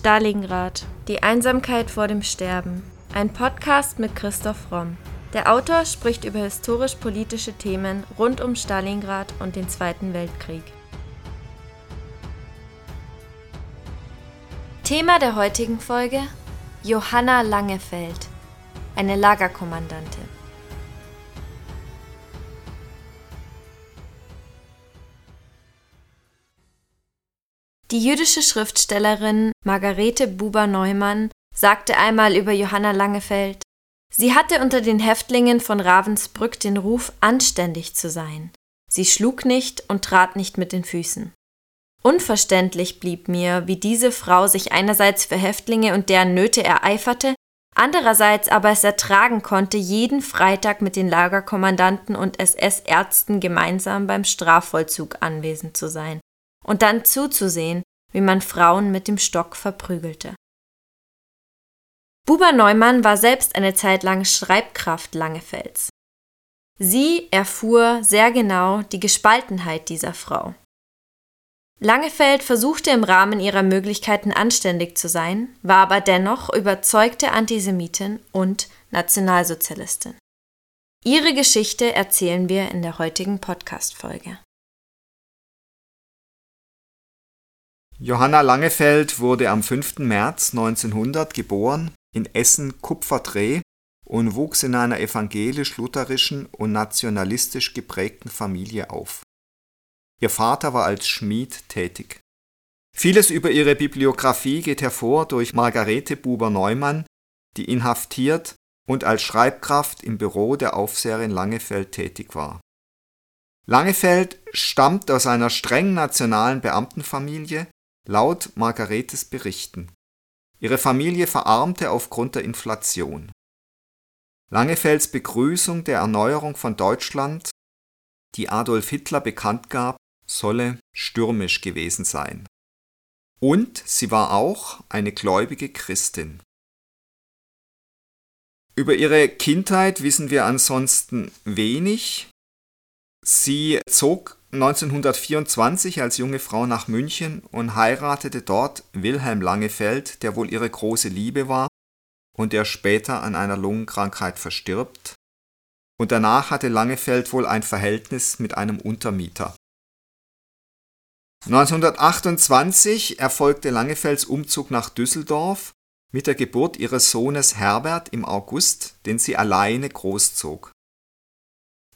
Stalingrad. Die Einsamkeit vor dem Sterben. Ein Podcast mit Christoph Romm. Der Autor spricht über historisch-politische Themen rund um Stalingrad und den Zweiten Weltkrieg. Thema der heutigen Folge: Johanna Langefeld, eine Lagerkommandantin. Die jüdische Schriftstellerin Margarete Buber-Neumann sagte einmal über Johanna Langefeld, sie hatte unter den Häftlingen von Ravensbrück den Ruf, anständig zu sein. Sie schlug nicht und trat nicht mit den Füßen. Unverständlich blieb mir, wie diese Frau sich einerseits für Häftlinge und deren Nöte ereiferte, andererseits aber es ertragen konnte, jeden Freitag mit den Lagerkommandanten und SS-Ärzten gemeinsam beim Strafvollzug anwesend zu sein und dann zuzusehen, wie man Frauen mit dem Stock verprügelte. Buber Neumann war selbst eine Zeit lang Schreibkraft Langefels. Sie erfuhr sehr genau die Gespaltenheit dieser Frau. Langefeld versuchte im Rahmen ihrer Möglichkeiten anständig zu sein, war aber dennoch überzeugte Antisemitin und Nationalsozialistin. Ihre Geschichte erzählen wir in der heutigen Podcast-Folge. Johanna Langefeld wurde am 5. März 1900 geboren in Essen-Kupferdreh und wuchs in einer evangelisch-lutherischen und nationalistisch geprägten Familie auf. Ihr Vater war als Schmied tätig. Vieles über ihre Bibliografie geht hervor durch Margarete Buber-Neumann, die inhaftiert und als Schreibkraft im Büro der Aufseherin Langefeld tätig war. Langefeld stammt aus einer streng nationalen Beamtenfamilie laut Margaretes Berichten. Ihre Familie verarmte aufgrund der Inflation. Langefelds Begrüßung der Erneuerung von Deutschland, die Adolf Hitler bekannt gab, solle stürmisch gewesen sein. Und sie war auch eine gläubige Christin. Über ihre Kindheit wissen wir ansonsten wenig. Sie zog 1924 als junge Frau nach München und heiratete dort Wilhelm Langefeld, der wohl ihre große Liebe war und der später an einer Lungenkrankheit verstirbt. Und danach hatte Langefeld wohl ein Verhältnis mit einem Untermieter. 1928 erfolgte Langefelds Umzug nach Düsseldorf mit der Geburt ihres Sohnes Herbert im August, den sie alleine großzog.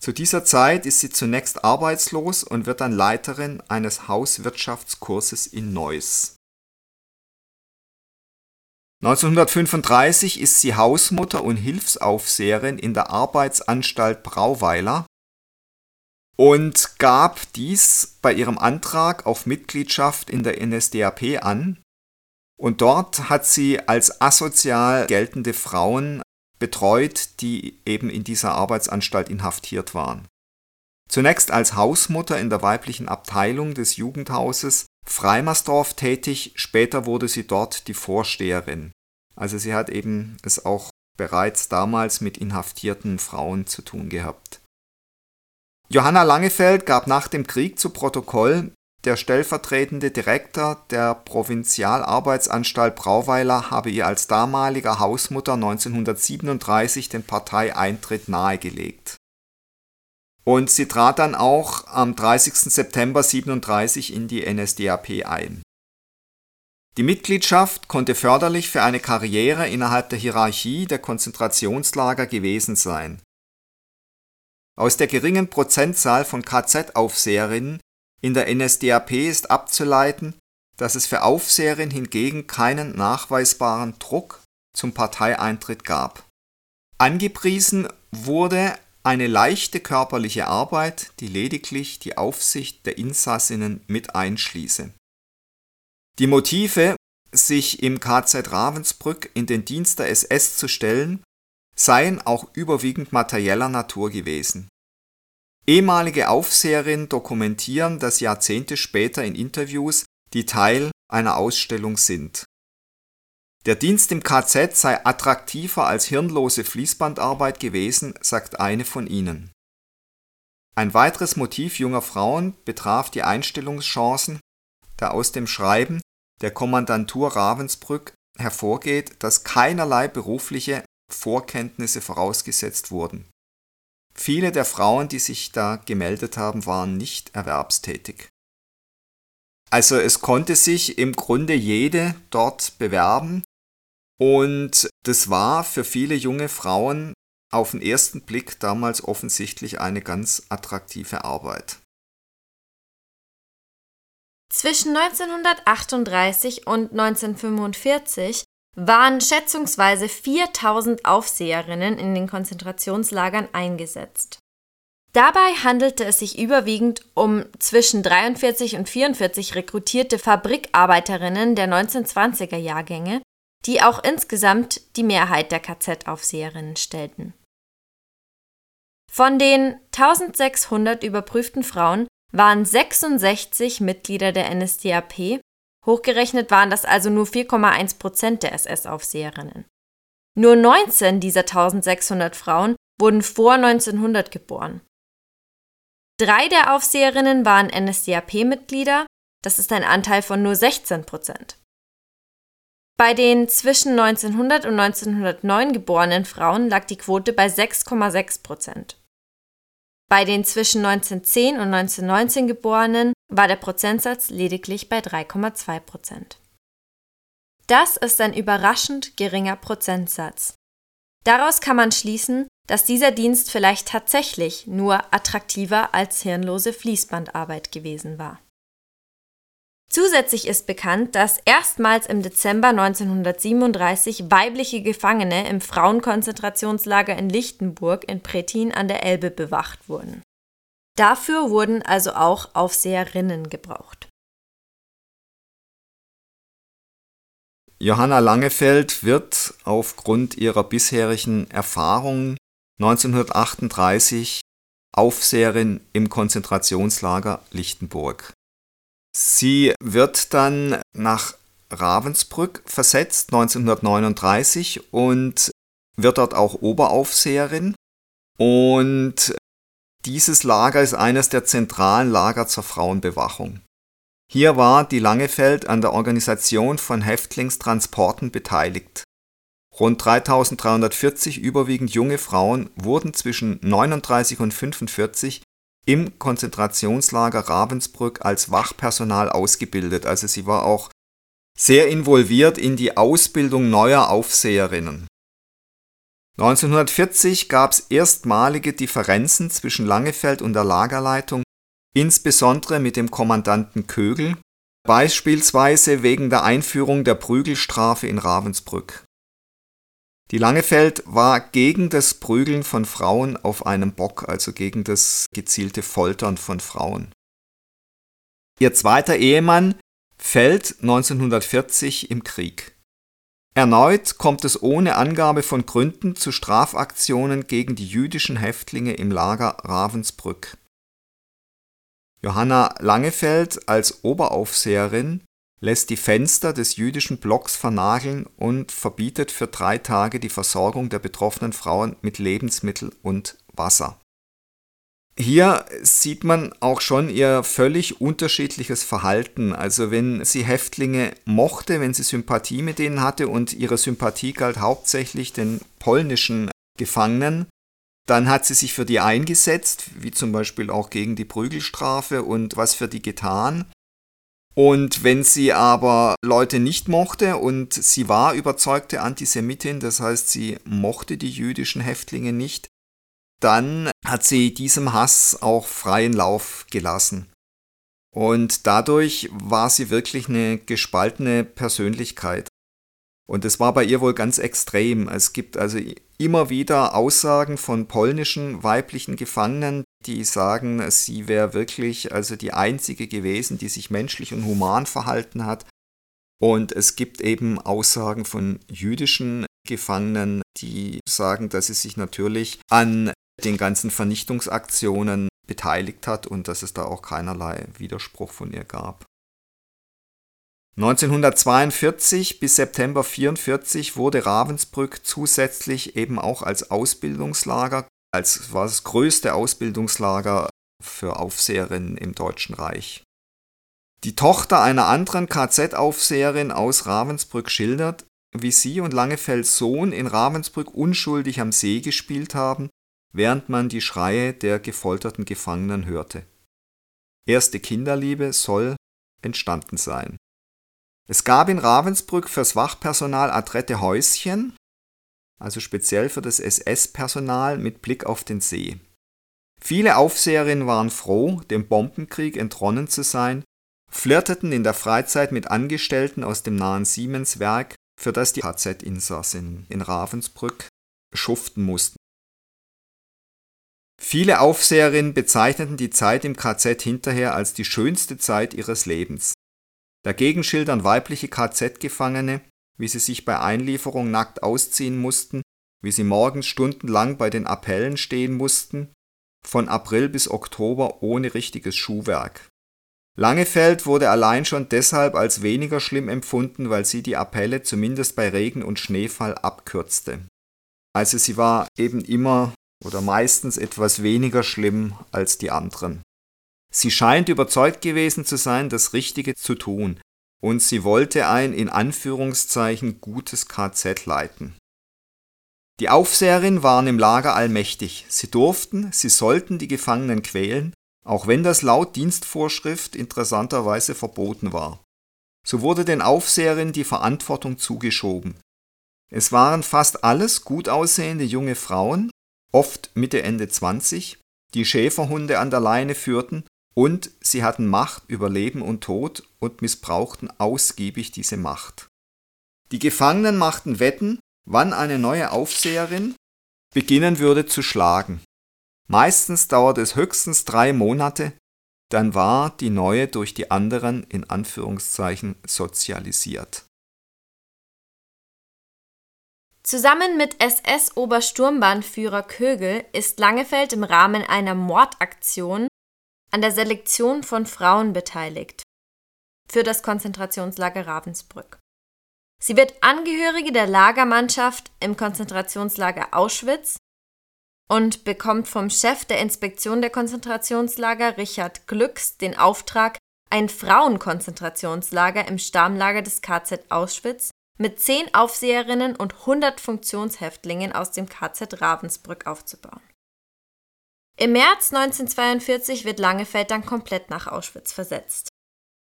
Zu dieser Zeit ist sie zunächst arbeitslos und wird dann Leiterin eines Hauswirtschaftskurses in Neuss. 1935 ist sie Hausmutter und Hilfsaufseherin in der Arbeitsanstalt Brauweiler und gab dies bei ihrem Antrag auf Mitgliedschaft in der NSDAP an. Und dort hat sie als asozial geltende Frauen betreut, die eben in dieser Arbeitsanstalt inhaftiert waren. Zunächst als Hausmutter in der weiblichen Abteilung des Jugendhauses Freimersdorf tätig, später wurde sie dort die Vorsteherin. Also sie hat eben es auch bereits damals mit inhaftierten Frauen zu tun gehabt. Johanna Langefeld gab nach dem Krieg zu Protokoll, der stellvertretende Direktor der Provinzialarbeitsanstalt Brauweiler habe ihr als damaliger Hausmutter 1937 den Parteieintritt nahegelegt. Und sie trat dann auch am 30. September 1937 in die NSDAP ein. Die Mitgliedschaft konnte förderlich für eine Karriere innerhalb der Hierarchie der Konzentrationslager gewesen sein. Aus der geringen Prozentzahl von KZ-Aufseherinnen in der NSDAP ist abzuleiten, dass es für Aufseherinnen hingegen keinen nachweisbaren Druck zum Parteieintritt gab. Angepriesen wurde eine leichte körperliche Arbeit, die lediglich die Aufsicht der Insassinnen mit einschließe. Die Motive, sich im KZ Ravensbrück in den Dienst der SS zu stellen, seien auch überwiegend materieller Natur gewesen. Ehemalige Aufseherinnen dokumentieren das Jahrzehnte später in Interviews, die Teil einer Ausstellung sind. Der Dienst im KZ sei attraktiver als hirnlose Fließbandarbeit gewesen, sagt eine von ihnen. Ein weiteres Motiv junger Frauen betraf die Einstellungschancen, da aus dem Schreiben der Kommandantur Ravensbrück hervorgeht, dass keinerlei berufliche Vorkenntnisse vorausgesetzt wurden. Viele der Frauen, die sich da gemeldet haben, waren nicht erwerbstätig. Also es konnte sich im Grunde jede dort bewerben und das war für viele junge Frauen auf den ersten Blick damals offensichtlich eine ganz attraktive Arbeit. Zwischen 1938 und 1945 waren schätzungsweise 4000 Aufseherinnen in den Konzentrationslagern eingesetzt. Dabei handelte es sich überwiegend um zwischen 43 und 44 rekrutierte Fabrikarbeiterinnen der 1920er Jahrgänge, die auch insgesamt die Mehrheit der KZ-Aufseherinnen stellten. Von den 1600 überprüften Frauen waren 66 Mitglieder der NSDAP Hochgerechnet waren das also nur 4,1 Prozent der SS-Aufseherinnen. Nur 19 dieser 1600 Frauen wurden vor 1900 geboren. Drei der Aufseherinnen waren NSDAP-Mitglieder, das ist ein Anteil von nur 16 Prozent. Bei den zwischen 1900 und 1909 geborenen Frauen lag die Quote bei 6,6 Prozent. Bei den zwischen 1910 und 1919 Geborenen war der Prozentsatz lediglich bei 3,2 Prozent. Das ist ein überraschend geringer Prozentsatz. Daraus kann man schließen, dass dieser Dienst vielleicht tatsächlich nur attraktiver als hirnlose Fließbandarbeit gewesen war. Zusätzlich ist bekannt, dass erstmals im Dezember 1937 weibliche Gefangene im Frauenkonzentrationslager in Lichtenburg in Prettin an der Elbe bewacht wurden. Dafür wurden also auch Aufseherinnen gebraucht. Johanna Langefeld wird aufgrund ihrer bisherigen Erfahrungen 1938 Aufseherin im Konzentrationslager Lichtenburg. Sie wird dann nach Ravensbrück versetzt 1939 und wird dort auch Oberaufseherin. Und dieses Lager ist eines der zentralen Lager zur Frauenbewachung. Hier war die Langefeld an der Organisation von Häftlingstransporten beteiligt. Rund 3340 überwiegend junge Frauen wurden zwischen 39 und 45 im Konzentrationslager Ravensbrück als Wachpersonal ausgebildet. Also sie war auch sehr involviert in die Ausbildung neuer Aufseherinnen. 1940 gab es erstmalige Differenzen zwischen Langefeld und der Lagerleitung, insbesondere mit dem Kommandanten Kögel, beispielsweise wegen der Einführung der Prügelstrafe in Ravensbrück. Die Langefeld war gegen das Prügeln von Frauen auf einem Bock, also gegen das gezielte Foltern von Frauen. Ihr zweiter Ehemann fällt 1940 im Krieg. Erneut kommt es ohne Angabe von Gründen zu Strafaktionen gegen die jüdischen Häftlinge im Lager Ravensbrück. Johanna Langefeld als Oberaufseherin lässt die Fenster des jüdischen Blocks vernageln und verbietet für drei Tage die Versorgung der betroffenen Frauen mit Lebensmittel und Wasser. Hier sieht man auch schon ihr völlig unterschiedliches Verhalten. Also wenn sie Häftlinge mochte, wenn sie Sympathie mit denen hatte und ihre Sympathie galt hauptsächlich den polnischen Gefangenen, dann hat sie sich für die eingesetzt, wie zum Beispiel auch gegen die Prügelstrafe und was für die getan. Und wenn sie aber Leute nicht mochte und sie war überzeugte Antisemitin, das heißt, sie mochte die jüdischen Häftlinge nicht, dann hat sie diesem Hass auch freien Lauf gelassen. Und dadurch war sie wirklich eine gespaltene Persönlichkeit. Und es war bei ihr wohl ganz extrem. Es gibt also immer wieder Aussagen von polnischen weiblichen Gefangenen, die sagen, sie wäre wirklich also die einzige gewesen, die sich menschlich und human verhalten hat. Und es gibt eben Aussagen von jüdischen Gefangenen, die sagen, dass sie sich natürlich an den ganzen Vernichtungsaktionen beteiligt hat und dass es da auch keinerlei Widerspruch von ihr gab. 1942 bis September 1944 wurde Ravensbrück zusätzlich eben auch als Ausbildungslager, als war das größte Ausbildungslager für Aufseherinnen im Deutschen Reich. Die Tochter einer anderen KZ-Aufseherin aus Ravensbrück schildert, wie sie und Langefelds Sohn in Ravensbrück unschuldig am See gespielt haben, während man die Schreie der gefolterten Gefangenen hörte. Erste Kinderliebe soll entstanden sein. Es gab in Ravensbrück fürs Wachpersonal adrette Häuschen, also speziell für das SS-Personal mit Blick auf den See. Viele Aufseherinnen waren froh, dem Bombenkrieg entronnen zu sein, flirteten in der Freizeit mit Angestellten aus dem nahen Siemenswerk, für das die KZ-Insassen in Ravensbrück schuften mussten. Viele Aufseherinnen bezeichneten die Zeit im KZ hinterher als die schönste Zeit ihres Lebens. Dagegen schildern weibliche KZ-Gefangene, wie sie sich bei Einlieferung nackt ausziehen mussten, wie sie morgens stundenlang bei den Appellen stehen mussten, von April bis Oktober ohne richtiges Schuhwerk. Langefeld wurde allein schon deshalb als weniger schlimm empfunden, weil sie die Appelle zumindest bei Regen und Schneefall abkürzte. Also sie war eben immer oder meistens etwas weniger schlimm als die anderen. Sie scheint überzeugt gewesen zu sein, das Richtige zu tun, und sie wollte ein in Anführungszeichen gutes KZ leiten. Die Aufseherin waren im Lager allmächtig. Sie durften, sie sollten die Gefangenen quälen, auch wenn das laut Dienstvorschrift interessanterweise verboten war. So wurde den Aufseherinnen die Verantwortung zugeschoben. Es waren fast alles gut aussehende junge Frauen, oft Mitte Ende 20, die Schäferhunde an der Leine führten und sie hatten Macht über Leben und Tod und missbrauchten ausgiebig diese Macht. Die Gefangenen machten Wetten, wann eine neue Aufseherin beginnen würde zu schlagen. Meistens dauerte es höchstens drei Monate, dann war die neue durch die anderen in Anführungszeichen sozialisiert. Zusammen mit SS-Obersturmbahnführer Kögel ist Langefeld im Rahmen einer Mordaktion an der Selektion von Frauen beteiligt für das Konzentrationslager Ravensbrück. Sie wird Angehörige der Lagermannschaft im Konzentrationslager Auschwitz und bekommt vom Chef der Inspektion der Konzentrationslager Richard Glücks den Auftrag, ein Frauenkonzentrationslager im Stammlager des KZ Auschwitz mit zehn Aufseherinnen und 100 Funktionshäftlingen aus dem KZ Ravensbrück aufzubauen. Im März 1942 wird Langefeld dann komplett nach Auschwitz versetzt.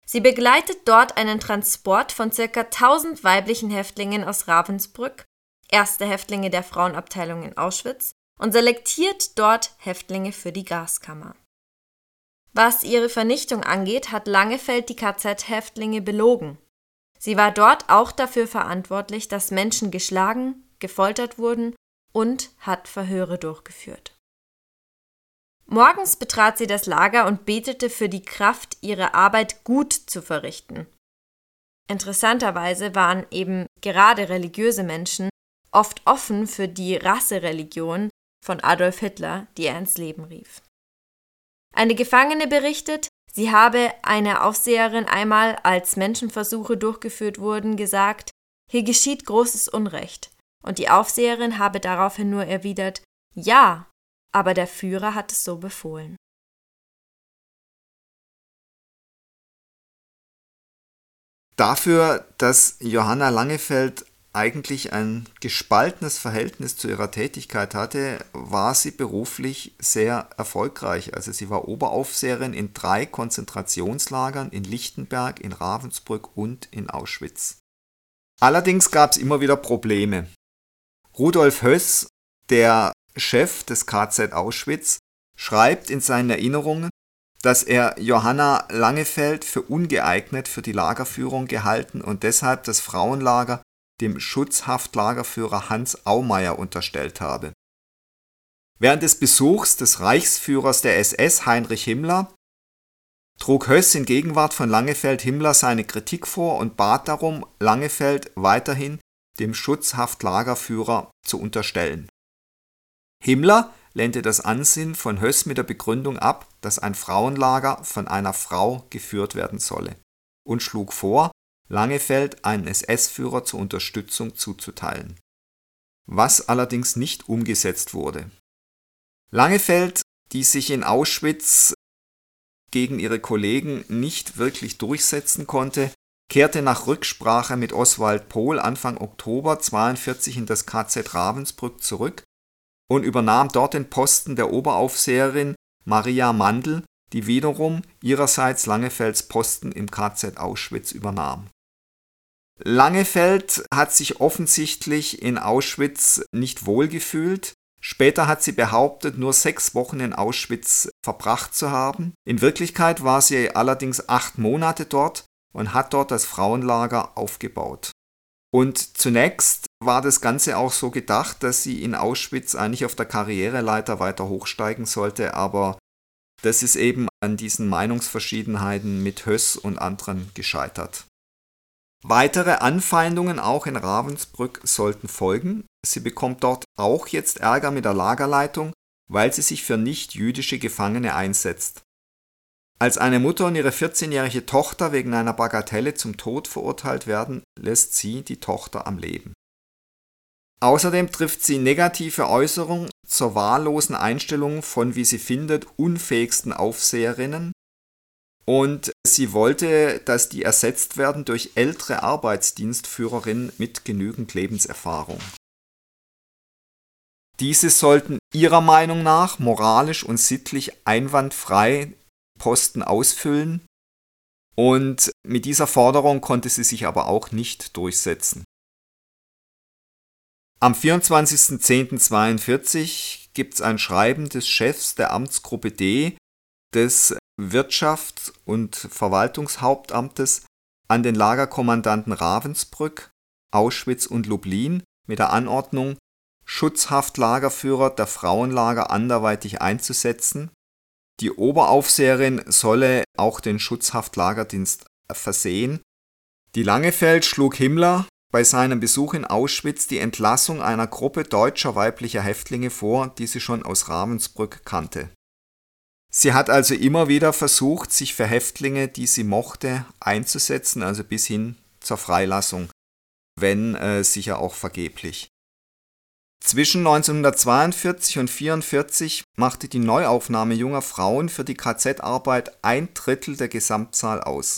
Sie begleitet dort einen Transport von ca. 1000 weiblichen Häftlingen aus Ravensbrück, erste Häftlinge der Frauenabteilung in Auschwitz, und selektiert dort Häftlinge für die Gaskammer. Was ihre Vernichtung angeht, hat Langefeld die KZ-Häftlinge belogen. Sie war dort auch dafür verantwortlich, dass Menschen geschlagen, gefoltert wurden und hat Verhöre durchgeführt. Morgens betrat sie das Lager und betete für die Kraft, ihre Arbeit gut zu verrichten. Interessanterweise waren eben gerade religiöse Menschen oft offen für die Rassereligion von Adolf Hitler, die er ins Leben rief. Eine Gefangene berichtet, Sie habe einer Aufseherin einmal, als Menschenversuche durchgeführt wurden, gesagt, hier geschieht großes Unrecht. Und die Aufseherin habe daraufhin nur erwidert, ja, aber der Führer hat es so befohlen. Dafür, dass Johanna Langefeld eigentlich ein gespaltenes Verhältnis zu ihrer Tätigkeit hatte, war sie beruflich sehr erfolgreich. Also sie war Oberaufseherin in drei Konzentrationslagern in Lichtenberg, in Ravensbrück und in Auschwitz. Allerdings gab es immer wieder Probleme. Rudolf Höss, der Chef des KZ Auschwitz, schreibt in seinen Erinnerungen, dass er Johanna Langefeld für ungeeignet für die Lagerführung gehalten und deshalb das Frauenlager dem Schutzhaftlagerführer Hans Aumeier unterstellt habe. Während des Besuchs des Reichsführers der SS Heinrich Himmler trug Höss in Gegenwart von Langefeld Himmler seine Kritik vor und bat darum, Langefeld weiterhin dem Schutzhaftlagerführer zu unterstellen. Himmler lehnte das Ansinnen von Höss mit der Begründung ab, dass ein Frauenlager von einer Frau geführt werden solle und schlug vor, Langefeld einen SS-Führer zur Unterstützung zuzuteilen, was allerdings nicht umgesetzt wurde. Langefeld, die sich in Auschwitz gegen ihre Kollegen nicht wirklich durchsetzen konnte, kehrte nach Rücksprache mit Oswald Pohl Anfang Oktober 1942 in das KZ Ravensbrück zurück und übernahm dort den Posten der Oberaufseherin Maria Mandl, die wiederum ihrerseits Langefelds Posten im KZ Auschwitz übernahm. Langefeld hat sich offensichtlich in Auschwitz nicht wohlgefühlt. Später hat sie behauptet, nur sechs Wochen in Auschwitz verbracht zu haben. In Wirklichkeit war sie allerdings acht Monate dort und hat dort das Frauenlager aufgebaut. Und zunächst war das Ganze auch so gedacht, dass sie in Auschwitz eigentlich auf der Karriereleiter weiter hochsteigen sollte, aber das ist eben an diesen Meinungsverschiedenheiten mit Höss und anderen gescheitert. Weitere Anfeindungen auch in Ravensbrück sollten folgen. Sie bekommt dort auch jetzt Ärger mit der Lagerleitung, weil sie sich für nicht-jüdische Gefangene einsetzt. Als eine Mutter und ihre 14-jährige Tochter wegen einer Bagatelle zum Tod verurteilt werden, lässt sie die Tochter am Leben. Außerdem trifft sie negative Äußerungen zur wahllosen Einstellung von, wie sie findet, unfähigsten Aufseherinnen und sie wollte, dass die ersetzt werden durch ältere Arbeitsdienstführerinnen mit genügend Lebenserfahrung. Diese sollten ihrer Meinung nach moralisch und sittlich einwandfrei Posten ausfüllen und mit dieser Forderung konnte sie sich aber auch nicht durchsetzen. Am 24.10.42 gibt es ein Schreiben des Chefs der Amtsgruppe D des Wirtschafts- und Verwaltungshauptamtes an den Lagerkommandanten Ravensbrück, Auschwitz und Lublin mit der Anordnung, Schutzhaftlagerführer der Frauenlager anderweitig einzusetzen die Oberaufseherin solle auch den Schutzhaftlagerdienst versehen. Die Langefeld schlug Himmler bei seinem Besuch in Auschwitz die Entlassung einer Gruppe deutscher weiblicher Häftlinge vor, die sie schon aus Ravensbrück kannte. Sie hat also immer wieder versucht, sich für Häftlinge, die sie mochte, einzusetzen, also bis hin zur Freilassung, wenn äh, sicher auch vergeblich. Zwischen 1942 und 1944 machte die Neuaufnahme junger Frauen für die KZ-Arbeit ein Drittel der Gesamtzahl aus.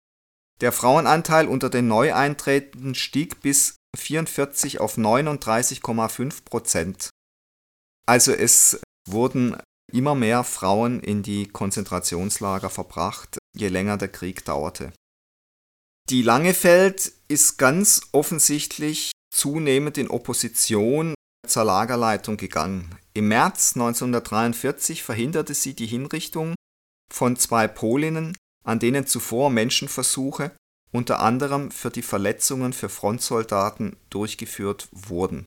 Der Frauenanteil unter den Neueintretenden stieg bis 1944 auf 39,5 Prozent. Also es wurden immer mehr Frauen in die Konzentrationslager verbracht, je länger der Krieg dauerte. Die Langefeld ist ganz offensichtlich zunehmend in Opposition zur Lagerleitung gegangen. Im März 1943 verhinderte sie die Hinrichtung von zwei Polinnen, an denen zuvor Menschenversuche, unter anderem für die Verletzungen für Frontsoldaten, durchgeführt wurden.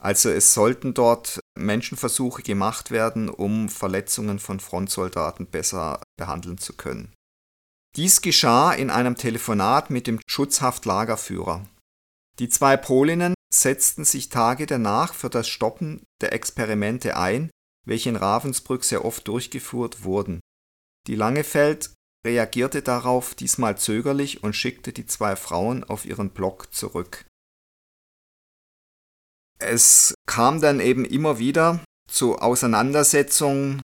Also es sollten dort Menschenversuche gemacht werden, um Verletzungen von Frontsoldaten besser behandeln zu können. Dies geschah in einem Telefonat mit dem Schutzhaftlagerführer. Die zwei Polinnen setzten sich Tage danach für das Stoppen der Experimente ein, welche in Ravensbrück sehr oft durchgeführt wurden. Die Langefeld reagierte darauf diesmal zögerlich und schickte die zwei Frauen auf ihren Block zurück. Es kam dann eben immer wieder zu Auseinandersetzungen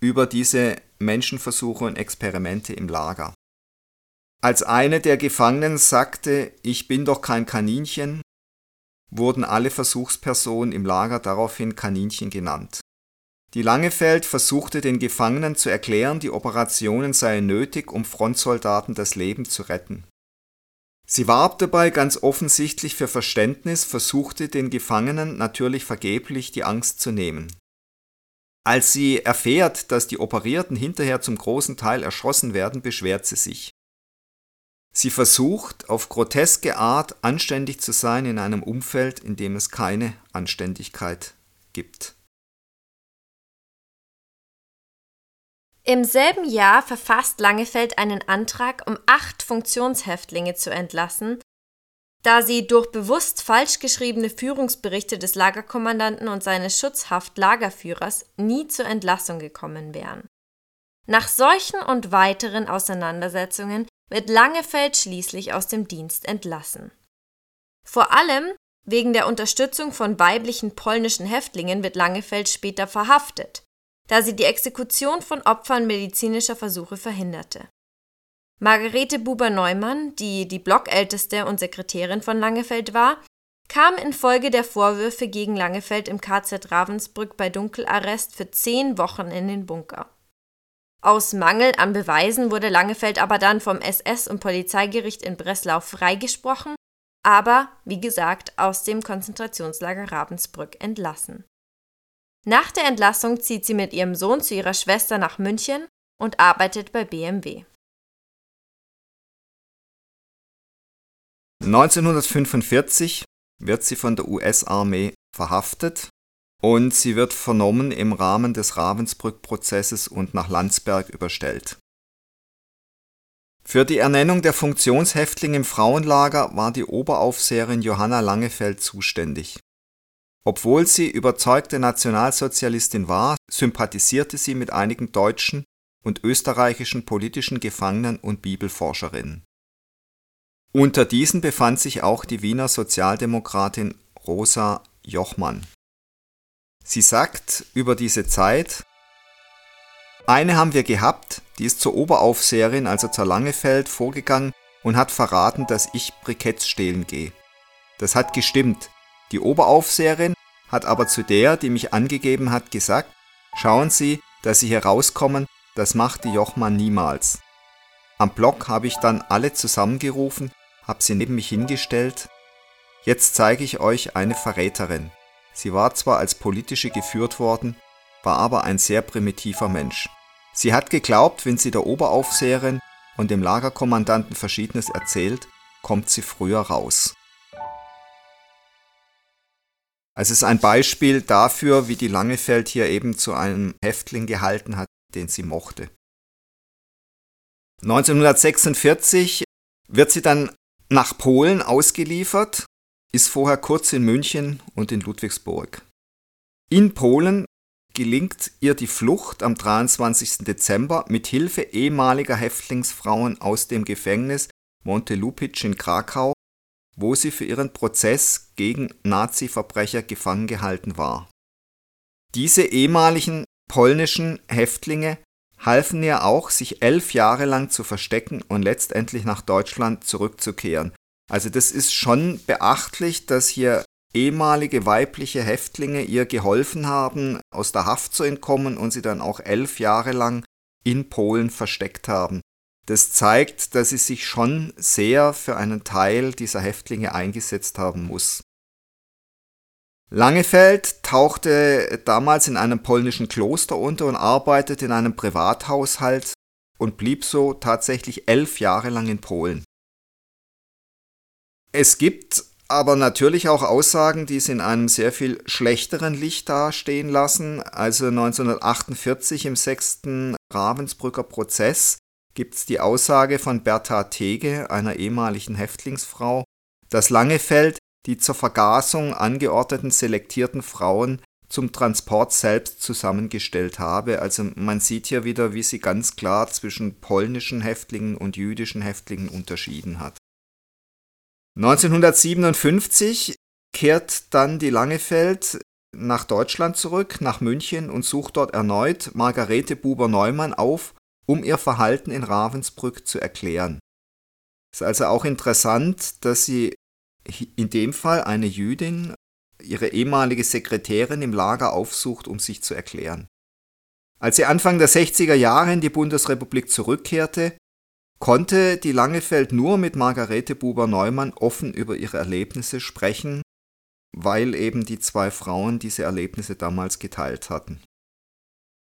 über diese Menschenversuche und Experimente im Lager. Als eine der Gefangenen sagte, ich bin doch kein Kaninchen, wurden alle Versuchspersonen im Lager daraufhin Kaninchen genannt. Die Langefeld versuchte den Gefangenen zu erklären, die Operationen seien nötig, um Frontsoldaten das Leben zu retten. Sie warb dabei ganz offensichtlich für Verständnis, versuchte den Gefangenen natürlich vergeblich die Angst zu nehmen. Als sie erfährt, dass die Operierten hinterher zum großen Teil erschossen werden, beschwert sie sich. Sie versucht auf groteske Art anständig zu sein in einem Umfeld, in dem es keine Anständigkeit gibt. Im selben Jahr verfasst Langefeld einen Antrag, um acht Funktionshäftlinge zu entlassen, da sie durch bewusst falsch geschriebene Führungsberichte des Lagerkommandanten und seines Schutzhaft-Lagerführers nie zur Entlassung gekommen wären. Nach solchen und weiteren Auseinandersetzungen wird Langefeld schließlich aus dem Dienst entlassen. Vor allem wegen der Unterstützung von weiblichen polnischen Häftlingen wird Langefeld später verhaftet. Da sie die Exekution von Opfern medizinischer Versuche verhinderte. Margarete Buber-Neumann, die die Blockälteste und Sekretärin von Langefeld war, kam infolge der Vorwürfe gegen Langefeld im KZ Ravensbrück bei Dunkelarrest für zehn Wochen in den Bunker. Aus Mangel an Beweisen wurde Langefeld aber dann vom SS- und Polizeigericht in Breslau freigesprochen, aber, wie gesagt, aus dem Konzentrationslager Ravensbrück entlassen. Nach der Entlassung zieht sie mit ihrem Sohn zu ihrer Schwester nach München und arbeitet bei BMW. 1945 wird sie von der US-Armee verhaftet und sie wird vernommen im Rahmen des Ravensbrück-Prozesses und nach Landsberg überstellt. Für die Ernennung der Funktionshäftlinge im Frauenlager war die Oberaufseherin Johanna Langefeld zuständig. Obwohl sie überzeugte Nationalsozialistin war, sympathisierte sie mit einigen deutschen und österreichischen politischen Gefangenen und Bibelforscherinnen. Unter diesen befand sich auch die Wiener Sozialdemokratin Rosa Jochmann. Sie sagt über diese Zeit, eine haben wir gehabt, die ist zur Oberaufseherin, also zur Langefeld, vorgegangen und hat verraten, dass ich Briketts stehlen gehe. Das hat gestimmt. Die Oberaufseherin hat aber zu der, die mich angegeben hat, gesagt, schauen Sie, dass Sie hier rauskommen, das macht die Jochmann niemals. Am Block habe ich dann alle zusammengerufen, habe sie neben mich hingestellt. Jetzt zeige ich euch eine Verräterin. Sie war zwar als politische geführt worden, war aber ein sehr primitiver Mensch. Sie hat geglaubt, wenn sie der Oberaufseherin und dem Lagerkommandanten Verschiedenes erzählt, kommt sie früher raus. Es ist ein Beispiel dafür, wie die Langefeld hier eben zu einem Häftling gehalten hat, den sie mochte. 1946 wird sie dann nach Polen ausgeliefert ist vorher kurz in München und in Ludwigsburg. In Polen gelingt ihr die Flucht am 23. Dezember mit Hilfe ehemaliger Häftlingsfrauen aus dem Gefängnis Montelupitsch in Krakau, wo sie für ihren Prozess gegen Nazi-Verbrecher gefangen gehalten war. Diese ehemaligen polnischen Häftlinge halfen ihr auch, sich elf Jahre lang zu verstecken und letztendlich nach Deutschland zurückzukehren, also das ist schon beachtlich, dass hier ehemalige weibliche Häftlinge ihr geholfen haben, aus der Haft zu entkommen und sie dann auch elf Jahre lang in Polen versteckt haben. Das zeigt, dass sie sich schon sehr für einen Teil dieser Häftlinge eingesetzt haben muss. Langefeld tauchte damals in einem polnischen Kloster unter und arbeitete in einem Privathaushalt und blieb so tatsächlich elf Jahre lang in Polen. Es gibt aber natürlich auch Aussagen, die es in einem sehr viel schlechteren Licht dastehen lassen. Also 1948 im sechsten Ravensbrücker Prozess gibt es die Aussage von Bertha Tege, einer ehemaligen Häftlingsfrau, dass Langefeld die zur Vergasung angeordneten selektierten Frauen zum Transport selbst zusammengestellt habe. Also man sieht hier wieder, wie sie ganz klar zwischen polnischen Häftlingen und jüdischen Häftlingen unterschieden hat. 1957 kehrt dann die Langefeld nach Deutschland zurück, nach München und sucht dort erneut Margarete Buber-Neumann auf, um ihr Verhalten in Ravensbrück zu erklären. Es ist also auch interessant, dass sie in dem Fall eine Jüdin ihre ehemalige Sekretärin im Lager aufsucht, um sich zu erklären. Als sie Anfang der 60er Jahre in die Bundesrepublik zurückkehrte, konnte die Langefeld nur mit Margarete Buber-Neumann offen über ihre Erlebnisse sprechen, weil eben die zwei Frauen diese Erlebnisse damals geteilt hatten.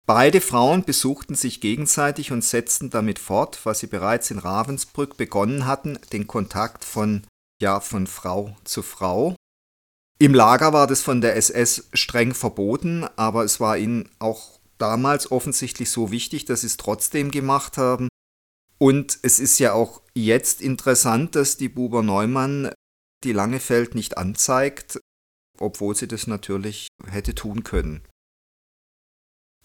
Beide Frauen besuchten sich gegenseitig und setzten damit fort, was sie bereits in Ravensbrück begonnen hatten, den Kontakt von ja von Frau zu Frau. Im Lager war das von der SS streng verboten, aber es war ihnen auch damals offensichtlich so wichtig, dass sie es trotzdem gemacht haben und es ist ja auch jetzt interessant, dass die Buber Neumann die Langefeld nicht anzeigt, obwohl sie das natürlich hätte tun können.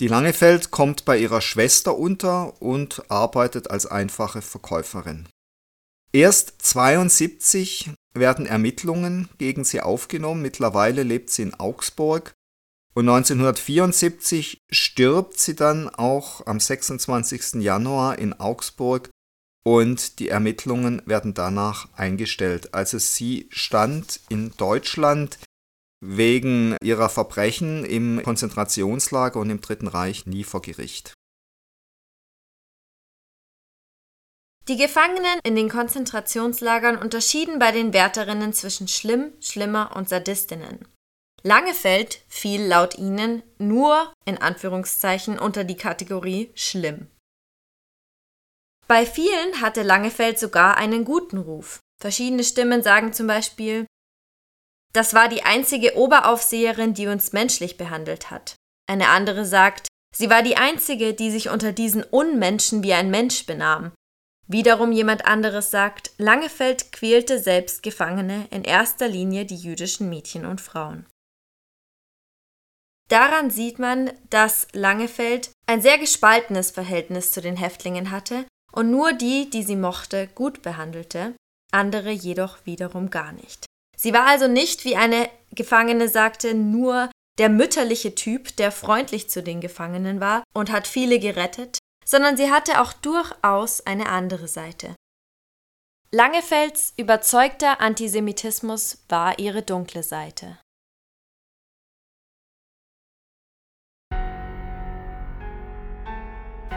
Die Langefeld kommt bei ihrer Schwester unter und arbeitet als einfache Verkäuferin. Erst 72 werden Ermittlungen gegen sie aufgenommen. Mittlerweile lebt sie in Augsburg Und 1974 stirbt sie dann auch am 26. Januar in Augsburg und die Ermittlungen werden danach eingestellt. Also sie stand in Deutschland wegen ihrer Verbrechen im Konzentrationslager und im Dritten Reich nie vor Gericht. Die Gefangenen in den Konzentrationslagern unterschieden bei den Wärterinnen zwischen schlimm, schlimmer und Sadistinnen. Langefeld fiel laut ihnen nur in Anführungszeichen unter die Kategorie schlimm. Bei vielen hatte Langefeld sogar einen guten Ruf. Verschiedene Stimmen sagen zum Beispiel, das war die einzige Oberaufseherin, die uns menschlich behandelt hat. Eine andere sagt, sie war die einzige, die sich unter diesen Unmenschen wie ein Mensch benahm. Wiederum jemand anderes sagt, Langefeld quälte selbst Gefangene, in erster Linie die jüdischen Mädchen und Frauen. Daran sieht man, dass Langefeld ein sehr gespaltenes Verhältnis zu den Häftlingen hatte und nur die, die sie mochte, gut behandelte, andere jedoch wiederum gar nicht. Sie war also nicht, wie eine Gefangene sagte, nur der mütterliche Typ, der freundlich zu den Gefangenen war und hat viele gerettet, sondern sie hatte auch durchaus eine andere Seite. Langefelds überzeugter Antisemitismus war ihre dunkle Seite.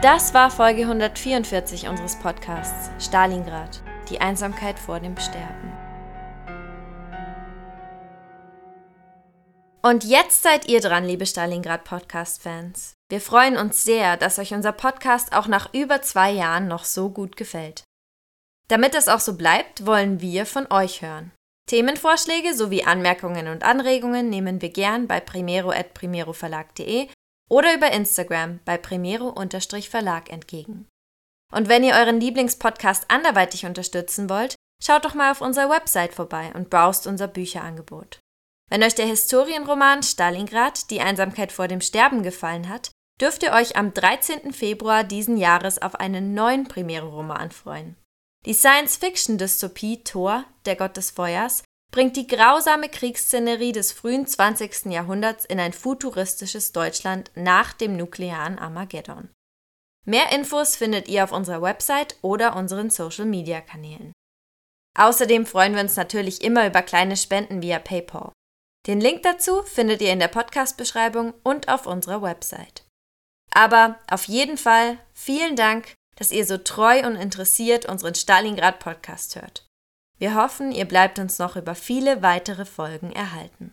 Das war Folge 144 unseres Podcasts Stalingrad, die Einsamkeit vor dem Sterben. Und jetzt seid ihr dran, liebe Stalingrad Podcast-Fans. Wir freuen uns sehr, dass euch unser Podcast auch nach über zwei Jahren noch so gut gefällt. Damit es auch so bleibt, wollen wir von euch hören. Themenvorschläge sowie Anmerkungen und Anregungen nehmen wir gern bei primero.primeroverlag.de oder über Instagram bei primero-verlag entgegen. Und wenn ihr euren Lieblingspodcast anderweitig unterstützen wollt, schaut doch mal auf unserer Website vorbei und browst unser Bücherangebot. Wenn euch der Historienroman Stalingrad, die Einsamkeit vor dem Sterben gefallen hat, dürft ihr euch am 13. Februar diesen Jahres auf einen neuen Premiere-Roman freuen. Die Science-Fiction-Dystopie Thor, der Gott des Feuers, bringt die grausame Kriegsszenerie des frühen 20. Jahrhunderts in ein futuristisches Deutschland nach dem nuklearen Armageddon. Mehr Infos findet ihr auf unserer Website oder unseren Social-Media-Kanälen. Außerdem freuen wir uns natürlich immer über kleine Spenden via PayPal. Den Link dazu findet ihr in der Podcast-Beschreibung und auf unserer Website. Aber auf jeden Fall vielen Dank, dass ihr so treu und interessiert unseren Stalingrad-Podcast hört. Wir hoffen, ihr bleibt uns noch über viele weitere Folgen erhalten.